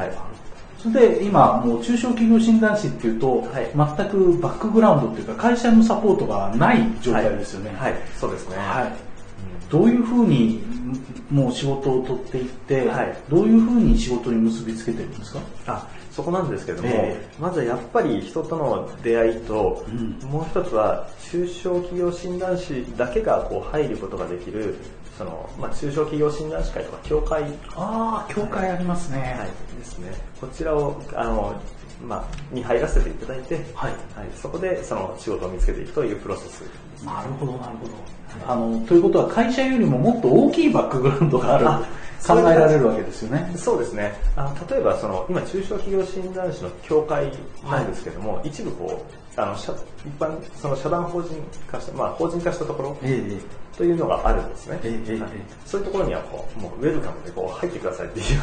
はい。それで今、もう中小企業診断士っていうと、はい。全くバックグラウンドっていうか、会社のサポートがない状態ですよね。はい、そうですね。はい。どういうふうにもう仕事を取っていって、はい。どういうふうに仕事に結びつけてるんですか？あそこなんですけども、えまずやっぱり人との出会いと、うんもう一つは中小企業診断士だけがこう入ることができるその、まあ、中小企業診断士会とか協会、はいああ、教会ありますね。ですね、こちらをあの、まあ、に入らせていただいて、はい。はい、そこでその仕事を見つけていくというプロセスなるほど、なるほど。あの、ということは会社よりももっと大きいバックグラウンドがあるあ考えられるわけですよね。そうですね。あの例えばその今中小企業診断士の協会なんですけども、一部こうあの社一般その社団法人化したまあ法人化したところええというのがあるんですね。ええええはいそういうところにはこうもうウェルカムでこう入ってくださいっていうよ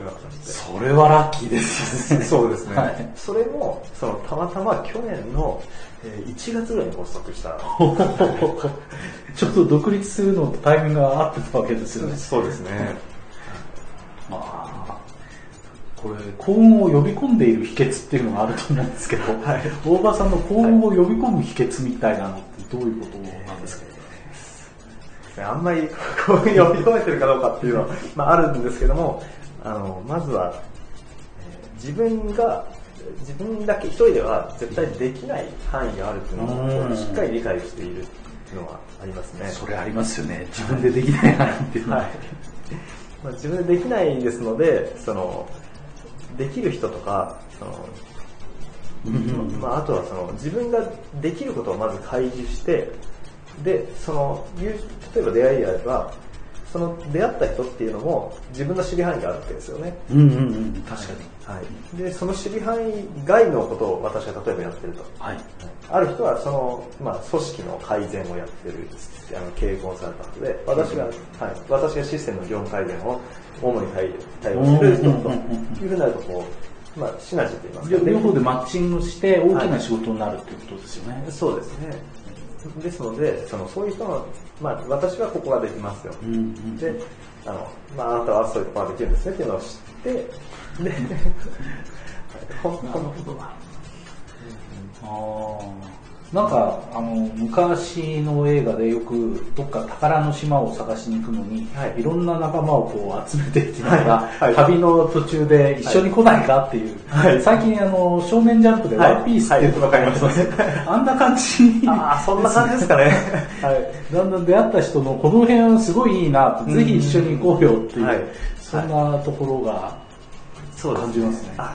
うな形で。それはラッキーですよね。そうですね、はいそれもそのたまたま去年のえー1月ぐらいに発足した。ちょっと独立するのとタイミングが合ってたわけですよね。そうですね。まあ、これ、幸運を呼び込んでいる秘訣っていうのがあると思うんですけど、はい大場さんの幸運を呼び込む秘訣みたいなのってどういうことなんですか、あんまりこう呼び込めてるかどうかっていうのは、まあ、あるんですけども、あの、まずは、えー自分が、自分だけ一人では絶対できない範囲があるっていうのうんをしっかり理解しているっていうのはありますね。それありますよね。自分でできないなっていうのは。はい。まあ、自分でできないですので、その、できる人とか、その、うんまあ、あとはその自分ができることをまず開示して、で、その、例えば出会いであれば、その出会った人っていうのも自分の守備範囲があるわけですよね。うんうんうん、確かに。はい。で、その守備範囲外のことを私が例えばやってると。はい。ある人はその、まあ、組織の改善をやってる、あの、経営コンサルタントで、私が、はい、私がシステムの業務改善を主に対対応する人というふうになると、こう、まあ、シナジーと言いますか、両方でマッチングして大きな仕事になるっていうことですよね。そうですね。ですので、そのそういう人の、まあ、私はここができますよ。うんうんで、あの、まあ、あなたはそういうことができるんですねっていうのを知って、で、ほんなるほんほどな。あーなんか、あの、昔の映画でよく、どっか宝の島を探しに行くのに、はい。い、ろんな仲間をこう集めていきながら、はい。はい。旅の途中で一緒に来ないかっていう、はい。最近あの、少年ジャンプではい。ワンピースっていうのがありますね。あんな感じに、ああ、そんな感じですかね。はい、だんだん出会った人のこの辺すごいいいなぜひ一緒に行こうよっていう、はい。そんなところが感じますね。あ